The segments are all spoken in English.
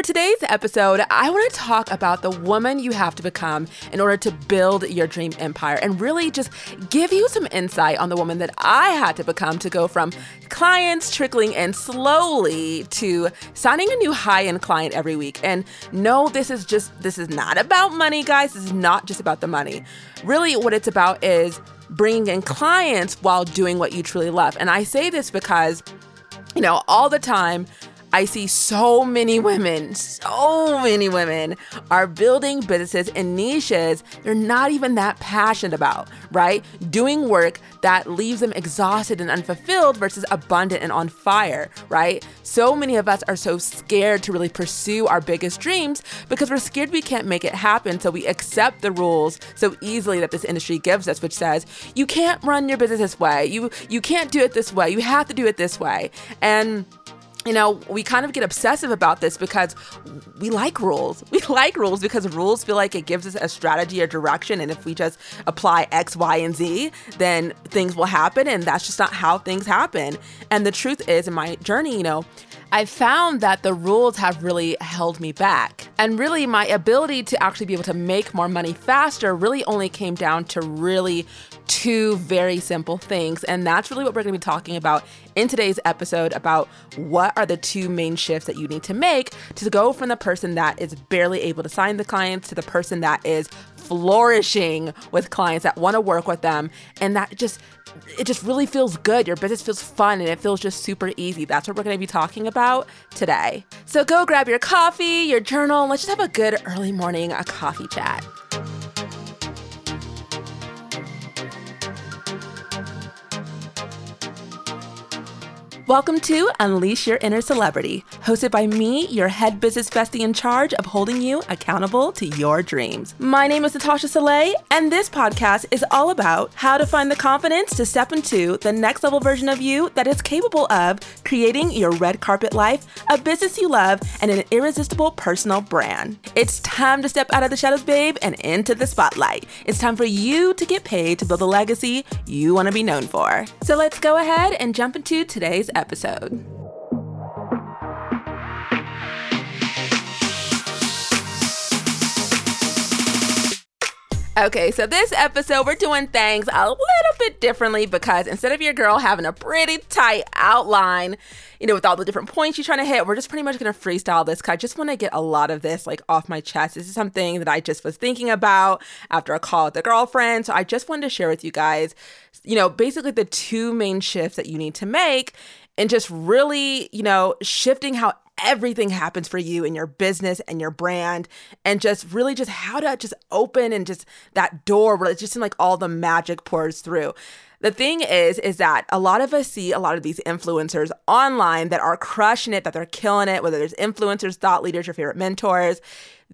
for today's episode, I want to talk about the woman you have to become in order to build your dream empire and really just give you some insight on the woman that I had to become to go from clients trickling in slowly to signing a new high end client every week. And no, this is just, this is not about money, guys. This is not just about the money. Really, what it's about is bringing in clients while doing what you truly love. And I say this because, you know, all the time, I see so many women, so many women are building businesses in niches they're not even that passionate about, right? Doing work that leaves them exhausted and unfulfilled versus abundant and on fire, right? So many of us are so scared to really pursue our biggest dreams because we're scared we can't make it happen. So we accept the rules so easily that this industry gives us, which says you can't run your business this way. You you can't do it this way. You have to do it this way. And you know, we kind of get obsessive about this because we like rules. We like rules because rules feel like it gives us a strategy or direction. And if we just apply X, Y, and Z, then things will happen. And that's just not how things happen. And the truth is, in my journey, you know, I found that the rules have really held me back. And really, my ability to actually be able to make more money faster really only came down to really two very simple things. And that's really what we're going to be talking about in today's episode about what are the two main shifts that you need to make to go from the person that is barely able to sign the clients to the person that is flourishing with clients that want to work with them and that just it just really feels good. Your business feels fun and it feels just super easy. That's what we're going to be talking about today. So go grab your coffee, your journal, and let's just have a good early morning a coffee chat. Welcome to Unleash Your Inner Celebrity, hosted by me, your head business bestie in charge of holding you accountable to your dreams. My name is Natasha Soleil, and this podcast is all about how to find the confidence to step into the next level version of you that is capable of creating your red carpet life, a business you love, and an irresistible personal brand. It's time to step out of the shadows, babe, and into the spotlight. It's time for you to get paid to build a legacy you want to be known for. So let's go ahead and jump into today's episode episode. Okay, so this episode, we're doing things a little bit differently because instead of your girl having a pretty tight outline, you know, with all the different points you're trying to hit, we're just pretty much gonna freestyle this because I just wanna get a lot of this like off my chest. This is something that I just was thinking about after a call with a girlfriend. So I just wanted to share with you guys, you know, basically the two main shifts that you need to make and just really, you know, shifting how everything happens for you in your business and your brand and just really just how to just open and just that door where it's just like all the magic pours through. The thing is, is that a lot of us see a lot of these influencers online that are crushing it, that they're killing it, whether there's influencers, thought leaders, your favorite mentors.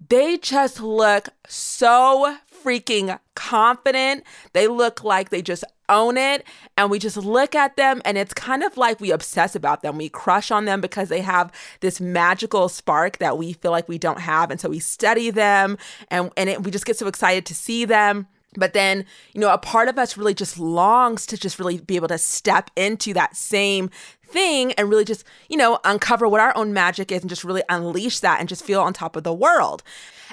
They just look so freaking confident. They look like they just own it. And we just look at them and it's kind of like we obsess about them. We crush on them because they have this magical spark that we feel like we don't have. And so we study them and, and it, we just get so excited to see them. But then, you know, a part of us really just longs to just really be able to step into that same thing and really just, you know, uncover what our own magic is and just really unleash that and just feel on top of the world.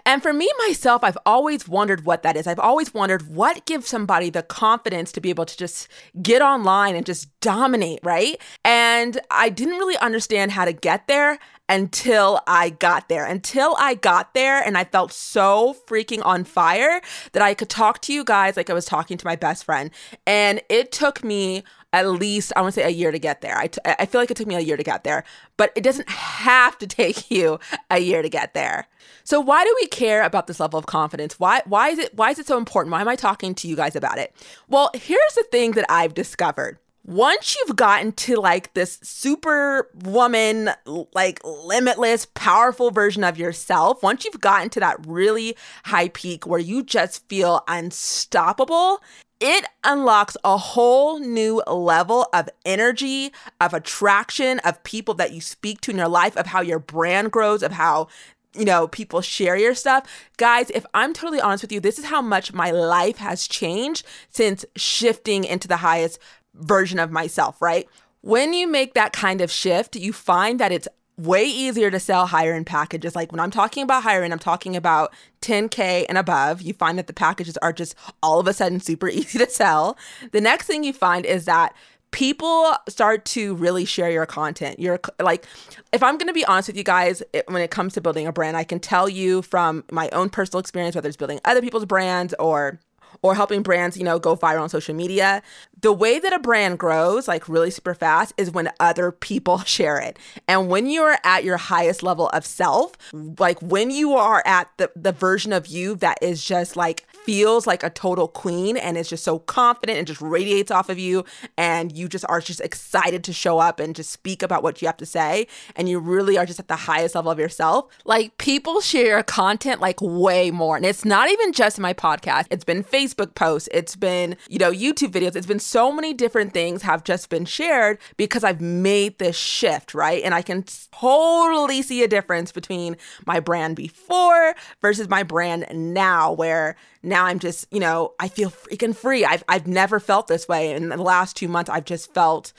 And for me, myself, I've always wondered what that is. I've always wondered what gives somebody the confidence to be able to just get online and just dominate, right? And I didn't really understand how to get there until I got there. Until I got there and I felt so freaking on fire that I could talk to you guys like I was talking to my best friend. And it took me at least I want to say a year to get there. I, t- I feel like it took me a year to get there, but it doesn't have to take you a year to get there. So why do we care about this level of confidence? Why why is it why is it so important? Why am I talking to you guys about it? Well, here's the thing that I've discovered. Once you've gotten to like this super woman, like limitless, powerful version of yourself, once you've gotten to that really high peak where you just feel unstoppable, it unlocks a whole new level of energy, of attraction, of people that you speak to in your life, of how your brand grows, of how you know, people share your stuff. Guys, if I'm totally honest with you, this is how much my life has changed since shifting into the highest version of myself, right? When you make that kind of shift, you find that it's way easier to sell higher end packages. Like when I'm talking about higher end, I'm talking about 10K and above. You find that the packages are just all of a sudden super easy to sell. The next thing you find is that people start to really share your content. You're like, if I'm going to be honest with you guys, it, when it comes to building a brand, I can tell you from my own personal experience, whether it's building other people's brands or or helping brands, you know, go viral on social media. The way that a brand grows, like really super fast, is when other people share it. And when you're at your highest level of self, like when you are at the, the version of you that is just like feels like a total queen and is just so confident and just radiates off of you and you just are just excited to show up and just speak about what you have to say and you really are just at the highest level of yourself. Like people share content like way more. And it's not even just my podcast. It's been facebook posts. It's been you know youtube videos. It's been so many different things have just been shared because i've made this shift right? And i can totally see a difference between my brand before versus my brand now where now I'm just, you know, I feel freaking free. I've I've never felt this way. In the last two months, I've just felt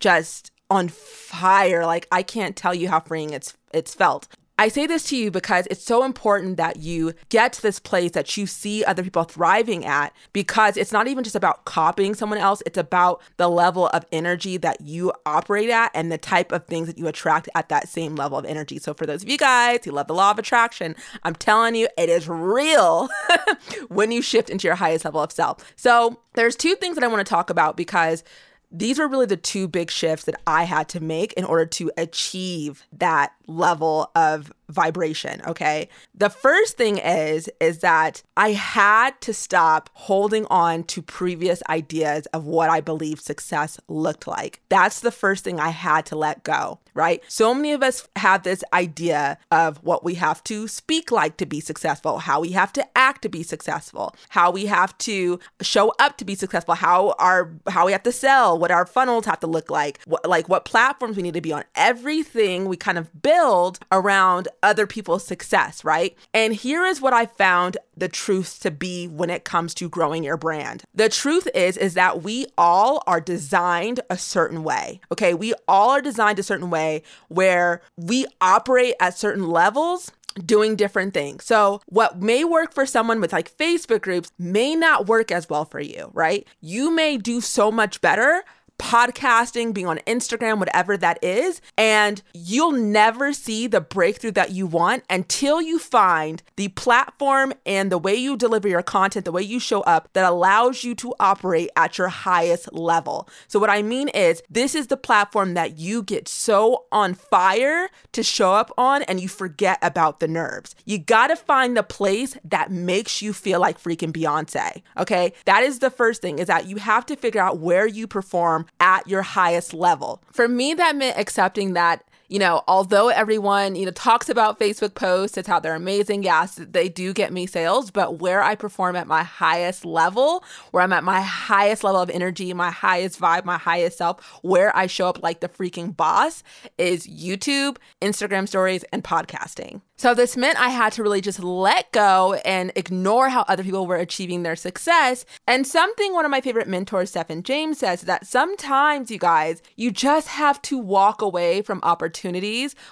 just on fire. Like I can't tell you how freeing it's it's felt. I say this to you because it's so important that you get to this place that you see other people thriving at because it's not even just about copying someone else, it's about the level of energy that you operate at and the type of things that you attract at that same level of energy. So, for those of you guys who love the law of attraction, I'm telling you, it is real when you shift into your highest level of self. So, there's two things that I want to talk about because these were really the two big shifts that I had to make in order to achieve that level of vibration, okay? The first thing is is that I had to stop holding on to previous ideas of what I believe success looked like. That's the first thing I had to let go, right? So many of us have this idea of what we have to speak like to be successful, how we have to act to be successful, how we have to show up to be successful, how our how we have to sell, what our funnels have to look like, what, like what platforms we need to be on. Everything we kind of build around other people's success, right? And here is what I found the truth to be when it comes to growing your brand. The truth is is that we all are designed a certain way. Okay? We all are designed a certain way where we operate at certain levels doing different things. So, what may work for someone with like Facebook groups may not work as well for you, right? You may do so much better podcasting, being on Instagram, whatever that is. And you'll never see the breakthrough that you want until you find the platform and the way you deliver your content, the way you show up that allows you to operate at your highest level. So, what I mean is, this is the platform that you get so on fire to show up on and you forget about the nerves. You gotta find the place that makes you feel like freaking Beyonce. Okay. That is the first thing is that you have to figure out where you perform at your highest level. For me, that meant accepting that you know, although everyone, you know, talks about Facebook posts, it's how they're amazing. Yes, they do get me sales, but where I perform at my highest level, where I'm at my highest level of energy, my highest vibe, my highest self, where I show up like the freaking boss is YouTube, Instagram stories, and podcasting. So this meant I had to really just let go and ignore how other people were achieving their success. And something one of my favorite mentors, Stephen James, says that sometimes, you guys, you just have to walk away from opportunities,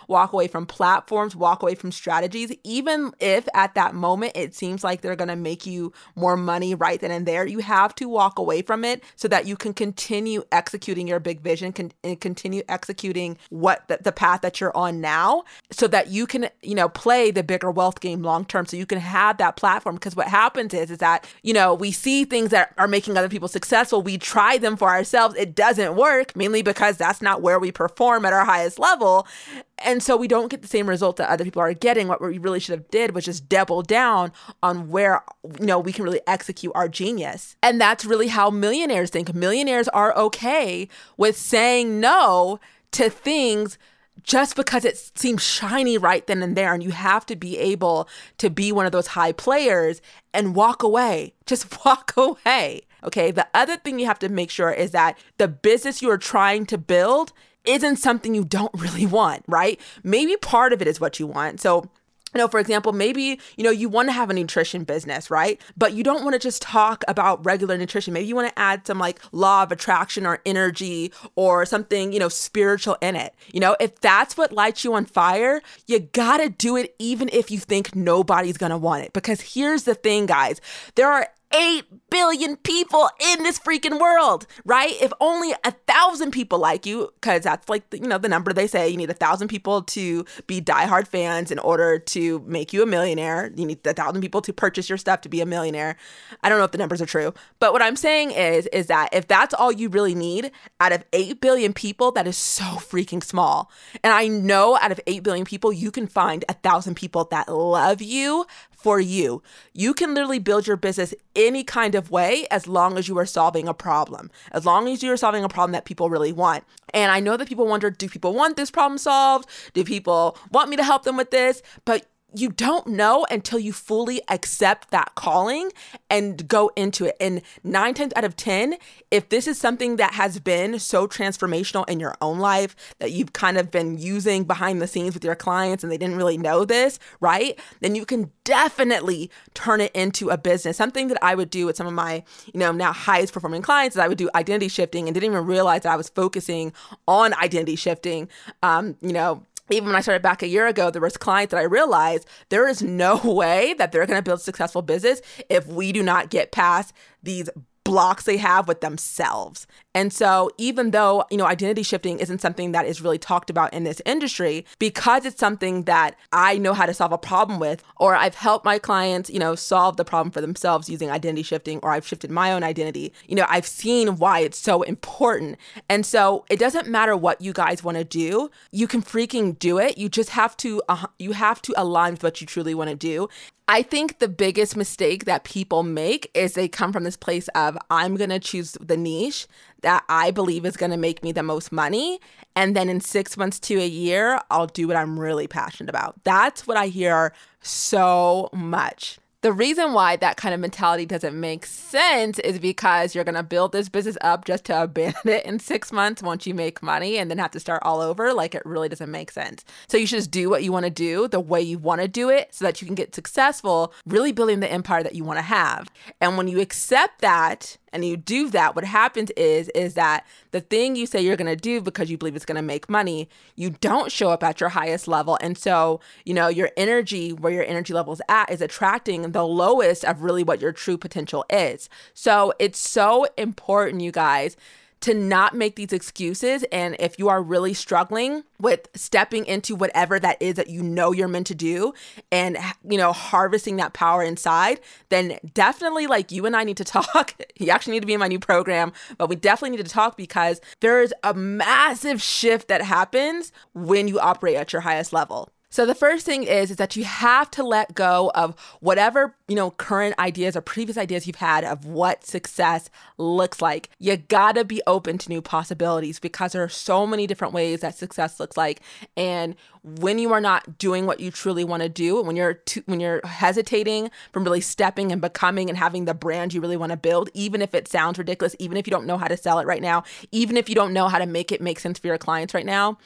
walk away from platforms, walk away from strategies, even if at that moment it seems like they're going to make you more money right then and there. You have to walk away from it so that you can continue executing your big vision and eh, continue executing what the, the path that you're on now so that you can, you know, play the bigger wealth game long term so you can have that platform because what happens is is that you know we see things that are making other people successful we try them for ourselves it doesn't work mainly because that's not where we perform at our highest level and so we don't get the same result that other people are getting what we really should have did was just double down on where you know we can really execute our genius and that's really how millionaires think millionaires are okay with saying no to things just because it seems shiny right then and there. And you have to be able to be one of those high players and walk away. Just walk away. Okay. The other thing you have to make sure is that the business you are trying to build isn't something you don't really want, right? Maybe part of it is what you want. So you know, for example, maybe, you know, you want to have a nutrition business, right? But you don't want to just talk about regular nutrition. Maybe you want to add some like law of attraction or energy or something, you know, spiritual in it. You know, if that's what lights you on fire, you got to do it even if you think nobody's going to want it. Because here's the thing, guys, there are 8 billion people in this freaking world, right? If only a thousand people like you, because that's like, the, you know, the number they say you need a thousand people to be diehard fans in order to make you a millionaire. You need a thousand people to purchase your stuff to be a millionaire. I don't know if the numbers are true, but what I'm saying is, is that if that's all you really need out of 8 billion people, that is so freaking small. And I know out of 8 billion people, you can find a thousand people that love you for you. You can literally build your business any kind of way as long as you are solving a problem, as long as you are solving a problem that people really want. And I know that people wonder do people want this problem solved? Do people want me to help them with this? But you don't know until you fully accept that calling and go into it. And nine times out of 10, if this is something that has been so transformational in your own life that you've kind of been using behind the scenes with your clients and they didn't really know this, right? Then you can definitely turn it into a business. Something that I would do with some of my, you know, now highest performing clients is I would do identity shifting and didn't even realize that I was focusing on identity shifting. Um, you know, even when I started back a year ago, there was clients that I realized there is no way that they're going to build successful business if we do not get past these blocks they have with themselves. And so, even though, you know, identity shifting isn't something that is really talked about in this industry, because it's something that I know how to solve a problem with, or I've helped my clients, you know, solve the problem for themselves using identity shifting, or I've shifted my own identity, you know, I've seen why it's so important. And so, it doesn't matter what you guys want to do, you can freaking do it. You just have to, uh, you have to align with what you truly want to do. I think the biggest mistake that people make is they come from this place of, I'm going to choose the niche that I believe is going to make me the most money. And then in six months to a year, I'll do what I'm really passionate about. That's what I hear so much. The reason why that kind of mentality doesn't make sense is because you're going to build this business up just to abandon it in six months once you make money and then have to start all over. Like it really doesn't make sense. So you should just do what you want to do the way you want to do it so that you can get successful, really building the empire that you want to have. And when you accept that, and you do that what happens is is that the thing you say you're going to do because you believe it's going to make money you don't show up at your highest level. And so you know your energy where your energy level is at is attracting the lowest of really what your true potential is. So it's so important you guys to not make these excuses. And if you are really struggling with stepping into whatever that is that you know you're meant to do and, you know, harvesting that power inside, then definitely like you and I need to talk. you actually need to be in my new program, but we definitely need to talk because there's a massive shift that happens when you operate at your highest level. So the first thing is is that you have to let go of whatever, you know, current ideas or previous ideas you've had of what success looks like. You got to be open to new possibilities because there are so many different ways that success looks like and when you are not doing what you truly want to do, when you're too, when you're hesitating from really stepping and becoming and having the brand you really want to build, even if it sounds ridiculous, even if you don't know how to sell it right now, even if you don't know how to make it make sense for your clients right now,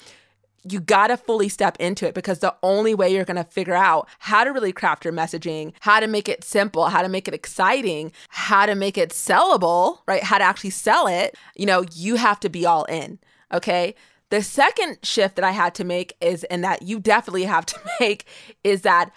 you got to fully step into it because the only way you're going to figure out how to really craft your messaging, how to make it simple, how to make it exciting, how to make it sellable, right? How to actually sell it, you know, you have to be all in. Okay. The second shift that I had to make is, and that you definitely have to make, is that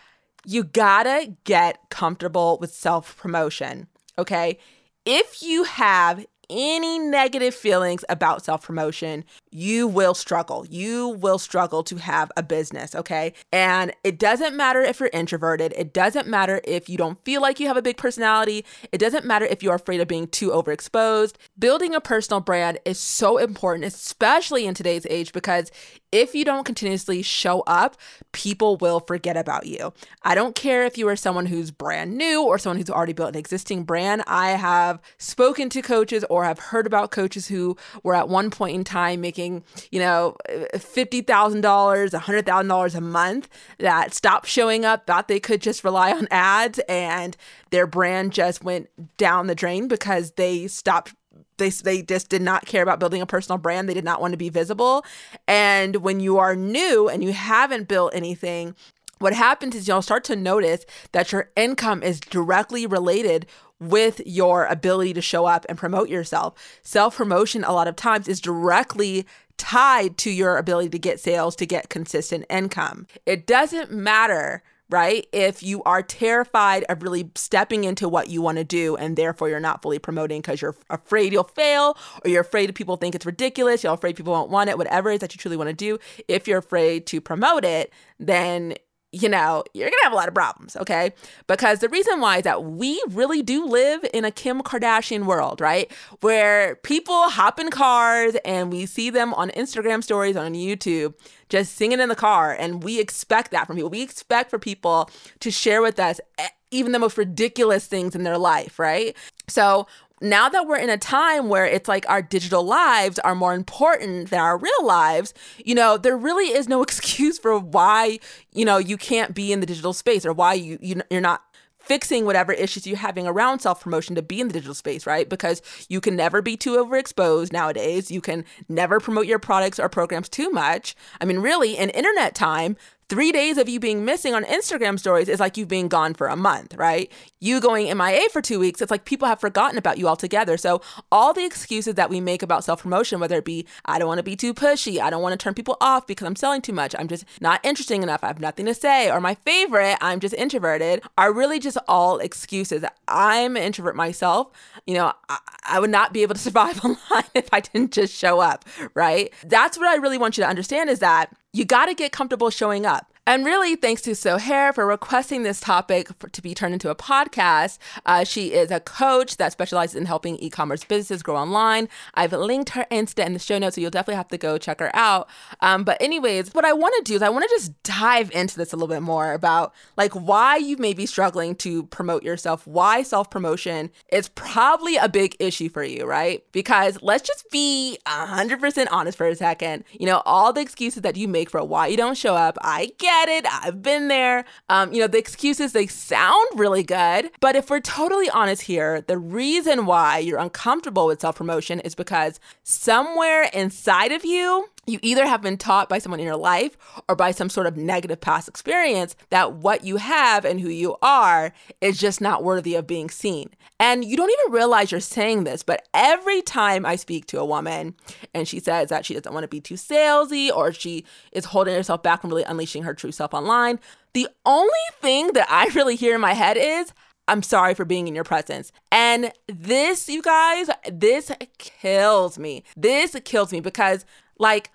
you gotta get comfortable with self promotion. Okay. If you have any negative feelings about self promotion, you will struggle. You will struggle to have a business, okay? And it doesn't matter if you're introverted. It doesn't matter if you don't feel like you have a big personality. It doesn't matter if you're afraid of being too overexposed. Building a personal brand is so important, especially in today's age, because if you don't continuously show up, people will forget about you. I don't care if you are someone who's brand new or someone who's already built an existing brand. I have spoken to coaches have heard about coaches who were at one point in time making, you know, $50,000, $100,000 a month that stopped showing up, thought they could just rely on ads, and their brand just went down the drain because they stopped they they just did not care about building a personal brand. They did not want to be visible. And when you are new and you haven't built anything, what happens is you'll start to notice that your income is directly related with your ability to show up and promote yourself. Self promotion, a lot of times, is directly tied to your ability to get sales, to get consistent income. It doesn't matter right? If you are terrified of really stepping into what you want to do and therefore you're not fully promoting because you're afraid you'll fail or you're afraid people think it's ridiculous, you're afraid people won't want it, whatever it is that you truly want to do, if you're afraid to promote it, then you know, you're gonna have a lot of problems, okay? Because the reason why is that we really do live in a Kim Kardashian world, right? Where people hop in cars and we see them on Instagram stories on YouTube just singing in the car. And we expect that from people. We expect for people to share with us eh, even the most ridiculous things in their life, right? So now that we're in a time where it's like our digital lives are more important than our real lives, you know, there really is no excuse for why, you know, you can't be in the digital space or why you, you you're not fixing whatever issues you're having around self promotion to be in the digital space, right? Because you can never be too overexposed nowadays. You can never promote your products or programs too much. I mean, really, in internet time, Three days of you being missing on Instagram stories is like you being gone for a month, right? You going MIA for two weeks, it's like people have forgotten about you altogether. So, all the excuses that we make about self promotion, whether it be, I don't want to be too pushy, I don't want to turn people off because I'm selling too much, I'm just not interesting enough, I have nothing to say, or my favorite, I'm just introverted, are really just all excuses. I'm an introvert myself. You know, I, I would not be able to survive online if I didn't just show up, right? That's what I really want you to understand is that you got to get comfortable showing up. And really, thanks to Sohair for requesting this topic for, to be turned into a podcast. Uh, she is a coach that specializes in helping e commerce businesses grow online. I've linked her Insta in the show notes, so you'll definitely have to go check her out. Um, but, anyways, what I want to do is I want to just dive into this a little bit more about like why you may be struggling to promote yourself, why self promotion is probably a big issue for you, right? Because let's just be 100% honest for a second. You know, all the excuses that you make for why you don't show up, I get get it. I've been there. Um, you know, the excuses, they sound really good. But if we're totally honest here, the reason why you're uncomfortable with self promotion is because somewhere inside of you, you either have been taught by someone in your life or by some sort of negative past experience that what you have and who you are is just not worthy of being seen. And you don't even realize you're saying this, but every time I speak to a woman and she says that she doesn't want to be too salesy or she is holding herself back from really unleashing her true self online, the only thing that I really hear in my head is, I'm sorry for being in your presence. And this, you guys, this kills me. This kills me because, like,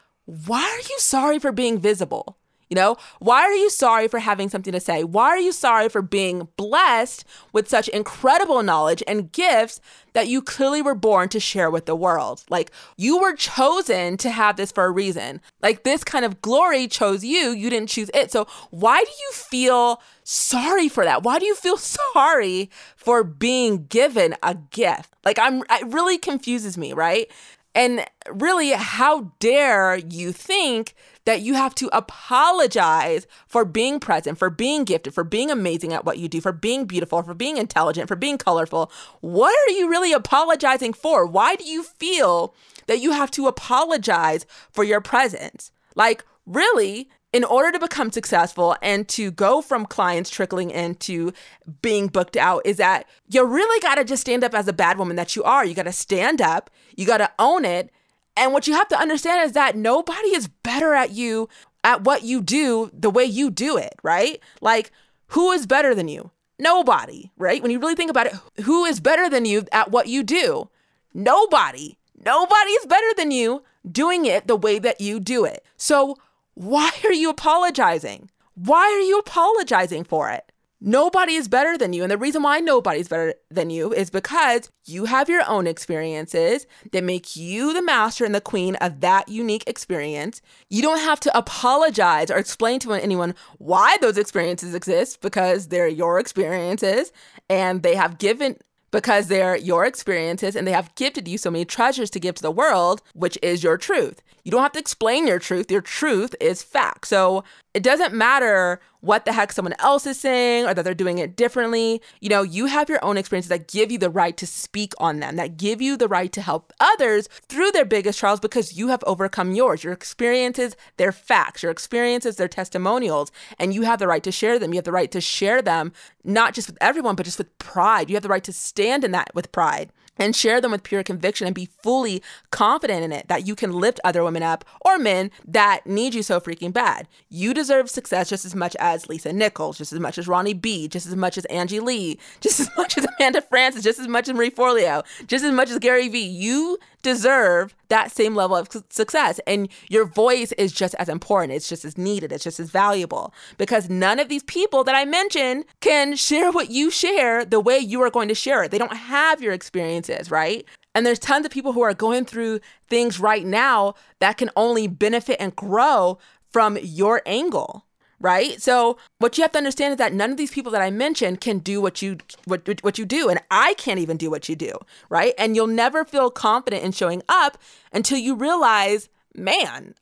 why are you sorry for being visible? You know, why are you sorry for having something to say? Why are you sorry for being blessed with such incredible knowledge and gifts that you clearly were born to share with the world? Like, you were chosen to have this for a reason. Like, this kind of glory chose you, you didn't choose it. So, why do you feel sorry for that? Why do you feel sorry for being given a gift? Like, I'm, it really confuses me, right? And really, how dare you think that you have to apologize for being present, for being gifted, for being amazing at what you do, for being beautiful, for being intelligent, for being colorful? What are you really apologizing for? Why do you feel that you have to apologize for your presence? Like, really, in order to become successful and to go from clients trickling into being booked out is that you really got to just stand up as a bad woman that you are. You got to stand up, you got to own it. And what you have to understand is that nobody is better at you at what you do the way you do it, right? Like, who is better than you? Nobody, right? When you really think about it, who is better than you at what you do? Nobody. Nobody is better than you doing it the way that you do it. So, why are you apologizing? Why are you apologizing for it? Nobody is better than you. And the reason why nobody's better than you is because you have your own experiences that make you the master and the queen of that unique experience. You don't have to apologize or explain to anyone why those experiences exist because they're your experiences and they have given because they're your experiences and they have gifted you so many treasures to give to the world, which is your truth. You don't have to explain your truth. Your truth is fact. So it doesn't matter what the heck someone else is saying or that they're doing it differently. You know, you have your own experiences that give you the right to speak on them, that give you the right to help others through their biggest trials because you have overcome yours. Your experiences, their facts, your experiences, their testimonials, and you have the right to share them. You have the right to share them, not just with everyone, but just with pride. You have the right to stand in that with pride and share them with pure conviction and be fully confident in it that you can lift other women up or men that need you so freaking bad. You deserve success just as much as Lisa Nichols, just as much as Ronnie B, just as much as Angie Lee, just as much as Amanda Frances, just as much as Marie Forleo, just as much as Gary Vee. You deserve that same level of success. And your voice is just as important. It's just as needed. It's just as valuable because none of these people that I mentioned can share what you share the way you are going to share it. They don't have your experiences, right? And there's tons of people who are going through things right now that can only benefit and grow from your angle right? So what you have to understand is that none of these people that I mentioned can do what you what what you do, and I can't even do what you do, right? And you'll never feel confident in showing up until you realize, man,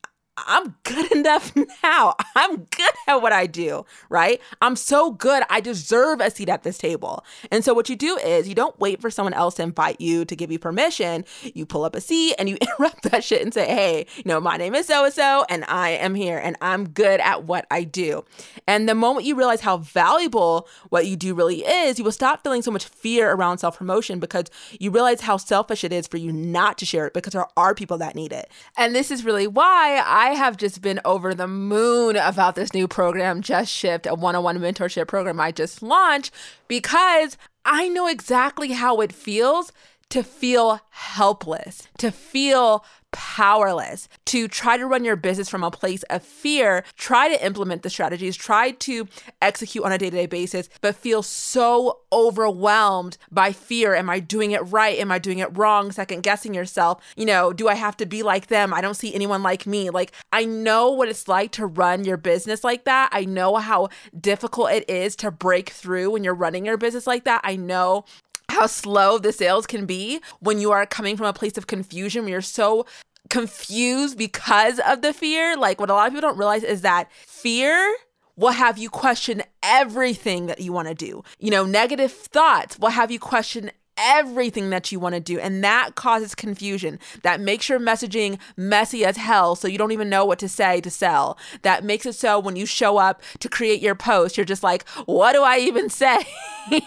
I'm good enough now. I'm good at what I do, right? I'm so good. I deserve a seat at this table. And so, what you do is you don't wait for someone else to invite you to give you permission. You pull up a seat and you interrupt that shit and say, hey, you know, my name is so and so, and I am here and I'm good at what I do. And the moment you realize how valuable what you do really is, you will stop feeling so much fear around self promotion because you realize how selfish it is for you not to share it because there are people that need it. And this is really why I I have just been over the moon about this new program, Just Shift, a one on one mentorship program I just launched, because I know exactly how it feels to feel helpless, to feel powerless to try to run your business from a place of fear, try to implement the strategies, try to execute on a day to day basis, but feel so overwhelmed by fear. Am I doing it right? Am I doing it wrong? Second guessing yourself. You know, do I have to be like them? I don't see anyone like me. Like, I know what it's like to run your business like that. I know how difficult it is to break through when you're running your business like that. I know how slow the sales can be when you are coming from a place of confusion, when you're so confused because of the fear. Like, what a lot of people don't realize is that fear will have you question everything that you want to do. You know, negative thoughts will have you question everything that you want to do. And that causes confusion. That makes your messaging messy as hell so you don't even know what to say to sell. That makes it so when you show up to create your post, you're just like, what do I even say?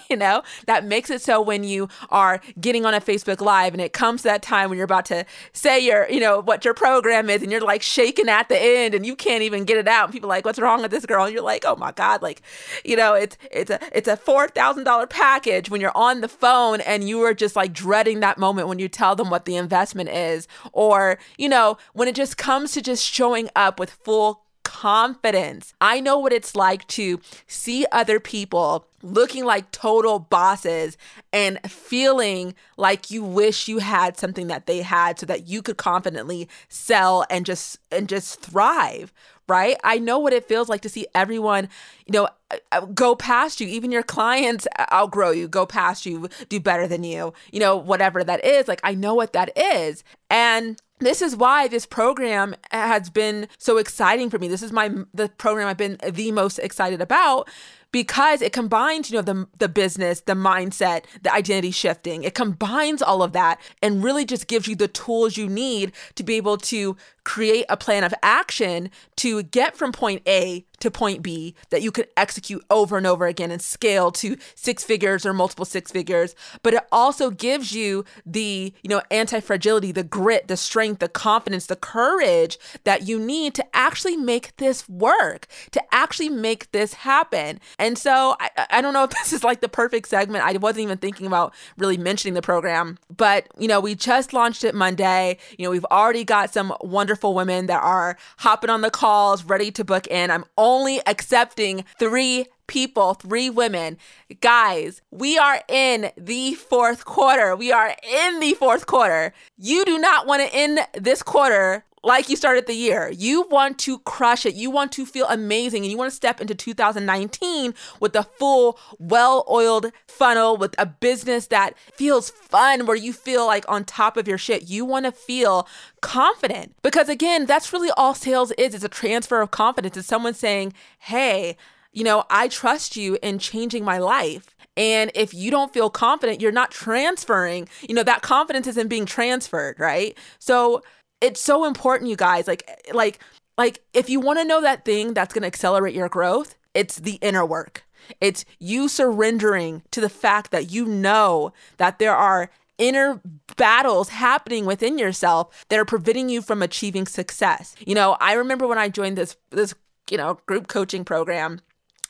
you know, that makes it so when you are getting on a Facebook Live and it comes that time when you're about to say your, you know, what your program is and you're like shaking at the end and you can't even get it out. And people like, what's wrong with this girl? And you're like, oh my God, like, you know, it's it's a it's a four thousand dollar package when you're on the phone and you are just like dreading that moment when you tell them what the investment is, or, you know, when it just comes to just showing up with full confidence. I know what it's like to see other people looking like total bosses and feeling like you wish you had something that they had so that you could confidently sell and just and just thrive right? I know what it feels like to see everyone, you know, uh, uh, go past you. Even your clients outgrow you, go past you, do better than you, you know, whatever that is. Like, I know what that is. And this is why this program has been so exciting for me. This is my the program I've been the most excited about because it combines, you know, the the business, the mindset, the identity shifting. It combines all of that and really just gives you the tools you need to be able to create a plan of action to get from point A to point B that you could execute over and over again and scale to six figures or multiple six figures. But it also gives you the, you know, anti-fragility, the grit, the strength, the confidence, the courage that you need to actually make this work, to actually make this happen. And so I, I don't know if this is like the perfect segment. I wasn't even thinking about really mentioning the program, but you know, we just launched it Monday. You know, we've already got some wonderful wonderful women that are hopping on the calls, ready to book in. I'm only accepting three people, three women. Guys, we are in the fourth quarter. We are in the fourth quarter. You do not want to end this quarter like you started the year. You want to crush it. You want to feel amazing and you want to step into 2019 with a full, well oiled funnel, with a business that feels fun, where you feel like on top of your shit. You want to feel confident because, again, that's really all sales is it's a transfer of confidence. It's someone saying, hey, you know, I trust you in changing my life. And if you don't feel confident, you're not transferring, you know, that confidence isn't being transferred, right? So it's so important, you guys. Like, like, like if you want to know that thing that's going to accelerate your growth, it's the inner work. It's you surrendering to the fact that you know that there are inner battles happening within yourself that are preventing you from achieving success. You know, I remember when I joined this this, you know, group coaching program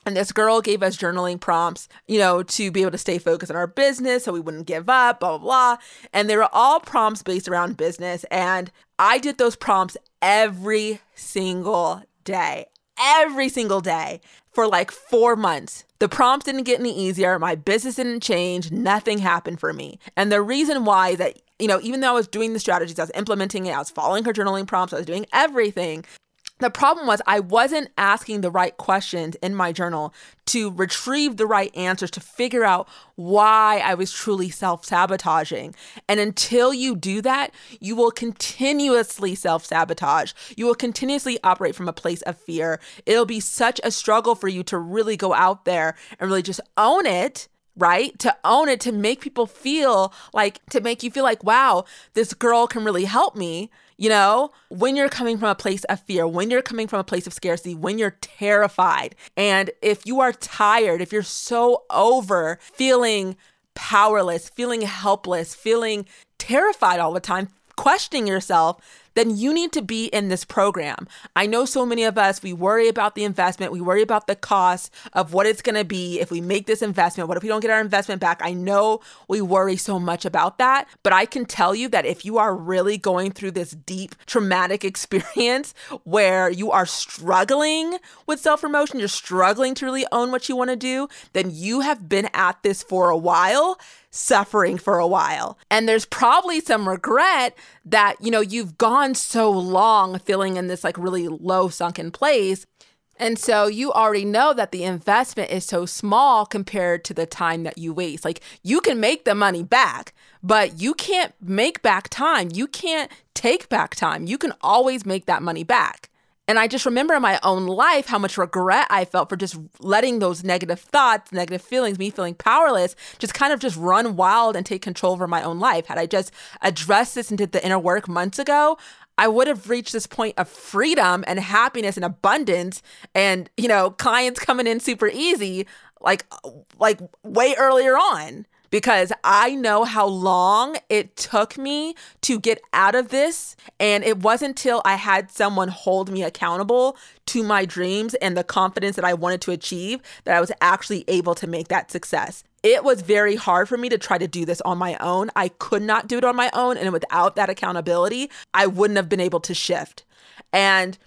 and this girl gave us journaling prompts, you know, to be able to stay focused on our business so we wouldn't give up, blah, blah, blah. And they were all prompts based around business. And I did those prompts every single day, every single day for like four months. The prompts didn't get any easier. My business didn't change. Nothing happened for me. And the reason why is that, you know, even though I was doing the strategies, I was implementing it, I was following her journaling prompts, I was doing everything, the problem was I wasn't asking the right questions in my journal to retrieve the right answers to figure out why I was truly self sabotaging. And until you do that, you will continuously self sabotage. You will continuously operate from a place of fear. It'll be such a struggle for you to really go out there and really just own it right? To own it, to make people feel like, to make you feel like, wow, this girl can really help me. You know, when you're coming from a place of fear, when you're coming from a place of scarcity, when you're terrified, and if you are tired, if you're so over feeling powerless, feeling helpless, feeling terrified all the time, questioning yourself, then you need to be in this program. I know so many of us, we worry about the investment, we worry about the cost of what it's going to be if we make this investment. What if we don't get our investment back? I know we worry so much about that, but I can tell you that if you are really going through this deep traumatic experience where you are struggling with self promotion, you're struggling to really own what you want to do, then you have been at this for a while suffering for a while. And there's probably some regret that, you know, you've gone so long feeling in this like really low sunken place. And so you already know that the investment is so small compared to the time that you waste. Like you can make the money back, but you can't make back time. You can't take back time. You can always make that money back. And I just remember in my own life how much regret I felt for just letting those negative thoughts, negative feelings, me feeling powerless, just kind of just run wild and take control over my own life. Had I just addressed this and did the inner work months ago, I would have reached this point of freedom and happiness and abundance and, you know, clients coming in super easy like like way earlier on because I know how long it took me to get out of this. And it wasn't until I had someone hold me accountable to my dreams and the confidence that I wanted to achieve that I was actually able to make that success. It was very hard for me to try to do this on my own. I could not do it on my own. And without that accountability, I wouldn't have been able to shift. And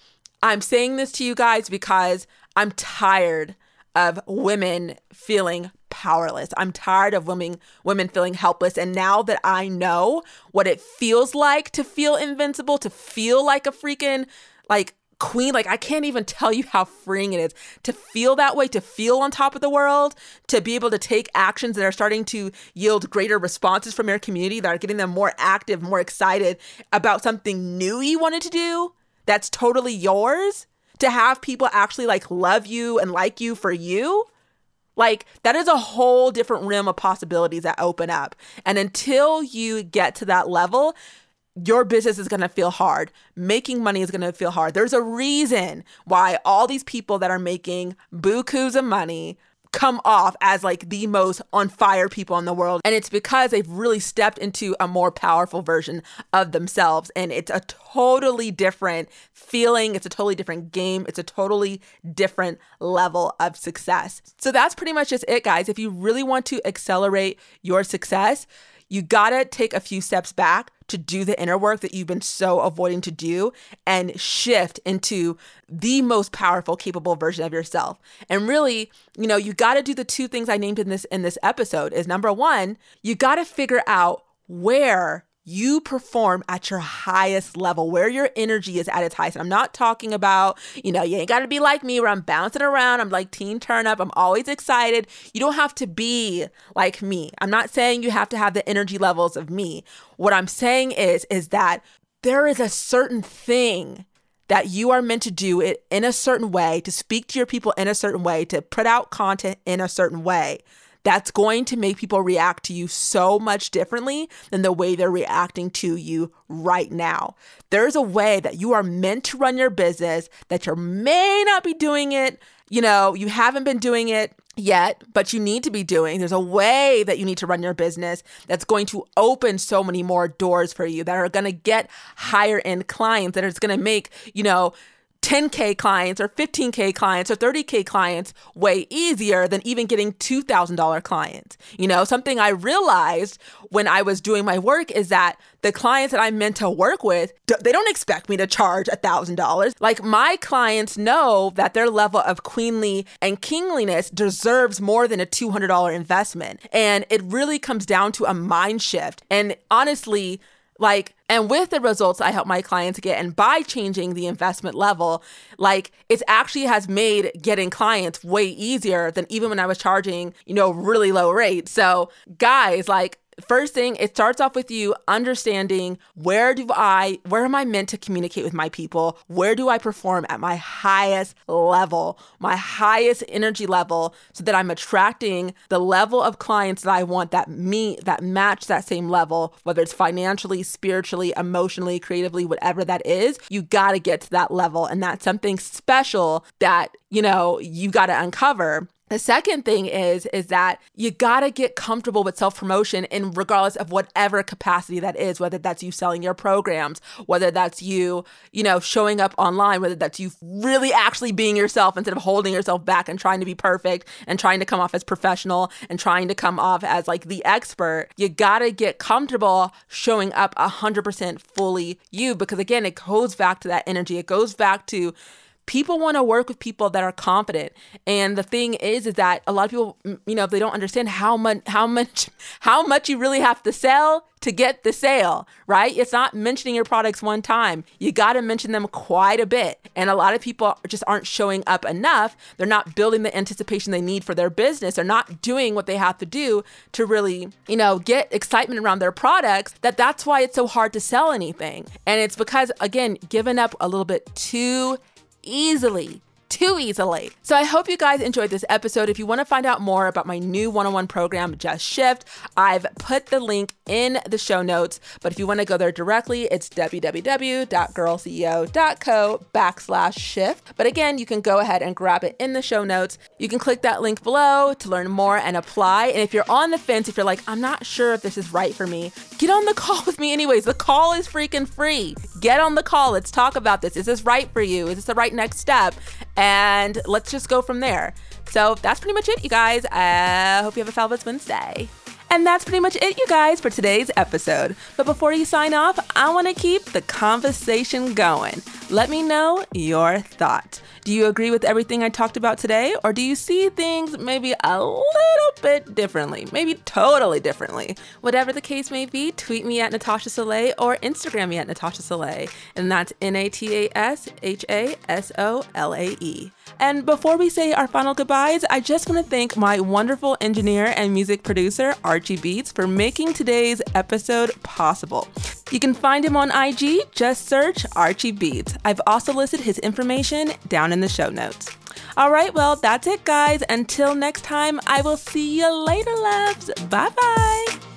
I'm saying this to you guys because I'm tired of women feeling powerless. I'm tired of women women feeling helpless and now that I know what it feels like to feel invincible, to feel like a freaking like queen, like I can't even tell you how freeing it is to feel that way, to feel on top of the world, to be able to take actions that are starting to yield greater responses from your community that are getting them more active, more excited about something new you wanted to do that's totally yours. To have people actually like love you and like you for you like that is a whole different rim of possibilities that open up. And until you get to that level, your business is going to feel hard. Making money is going to feel hard. There's a reason why all these people that are making bukus of money come off as like the most on fire people in the world. And it's because they've really stepped into a more powerful version of themselves. And it's a totally different feeling. It's a totally different game. It's a totally different level of success. So that's pretty much just it, guys. If you really want to accelerate your success, you gotta take a few steps back to do the inner work that you've been so avoiding to do and shift into the most powerful capable version of yourself. And really you know you got to do the two things i named in this in this episode is number one you got to figure out where you perform at your highest level, where your energy is at its highest. And I'm not talking about, you know, you ain't got to be like me where I'm bouncing around. I'm like teen turn up. I'm always excited. You don't have to be like me. I'm not saying you have to have the energy levels of me. What I'm saying is, is that there is a certain thing that you are meant to do it in a certain way, to speak to your people in a certain way, to put out content in a certain way, that's going to make people react to you so much differently than the way they're reacting to you right now. There's a way that you are meant to run your business that you may not be doing it. You know, you haven't been doing it yet, but you need to be doing. There's a way that you need to run your business that's going to open so many more doors for you that are going to get higher end clients that is going to make, you know, 10K clients or 15K clients or 30K clients way easier than even getting $2,000 clients. You know, something I realized when I was doing my work is that the clients that I'm meant to work with, they don't expect me to charge $1,000. Like my clients know that their level of queenly and kingliness deserves more than a $200 investment. And it really comes down to a mind shift. And honestly, like, and with the results I help my clients get, and by changing the investment level, like it actually has made getting clients way easier than even when I was charging, you know, really low rates. So, guys, like, First thing, it starts off with you understanding where do I, where am I meant to communicate with my people? Where do I perform at my highest level, my highest energy level, so that I'm attracting the level of clients that I want that meet that match that same level, whether it's financially, spiritually, emotionally, creatively, whatever that is. You got to get to that level, and that's something special that you know you got to uncover. The second thing is is that you got to get comfortable with self-promotion in regardless of whatever capacity that is, whether that's you selling your programs, whether that's you, you know, showing up online, whether that's you really actually being yourself instead of holding yourself back and trying to be perfect and trying to come off as professional and trying to come off as like the expert. You got to get comfortable showing up 100% fully you because again, it goes back to that energy. It goes back to people want to work with people that are confident and the thing is is that a lot of people you know they don't understand how much how much how much you really have to sell to get the sale right? It's not mentioning your products one time. You got to mention them quite a bit and a lot of people just aren't showing up enough. They're not building the anticipation they need for their business. They're not doing what they have to do to really you know get excitement around their products that that's why it's so hard to sell anything. And it's because again giving up a little bit too easily too easily. So I hope you guys enjoyed this episode. If you want to find out more about my new one on one program, Just Shift, I've put the link in the show notes. But if you want to go there directly, it's www.girlceo.co backslash shift. But again, you can go ahead and grab it in the show notes. You can click that link below to learn more and apply. And if you're on the fence, if you're like, I'm not sure if this is right for me, get on the call with me anyways. The call is freaking free. Get on the call. Let's talk about this. Is this right for you? Is this the right next step? And let's just go from there. So that's pretty much it, you guys. I hope you have a fabulous Wednesday. And that's pretty much it, you guys, for today's episode. But before you sign off, I want to keep the conversation going. Let me know your thoughts. Do you agree with everything I talked about today, or do you see things maybe a little bit differently, maybe totally differently? Whatever the case may be, tweet me at Natasha Solae or Instagram me at Natasha Solae, and that's N A T A S H A S O L A E. And before we say our final goodbyes, I just want to thank my wonderful engineer and music producer, Archie Beats, for making today's episode possible. You can find him on IG, just search Archie Beats. I've also listed his information down in the show notes. All right, well, that's it, guys. Until next time, I will see you later, loves. Bye bye.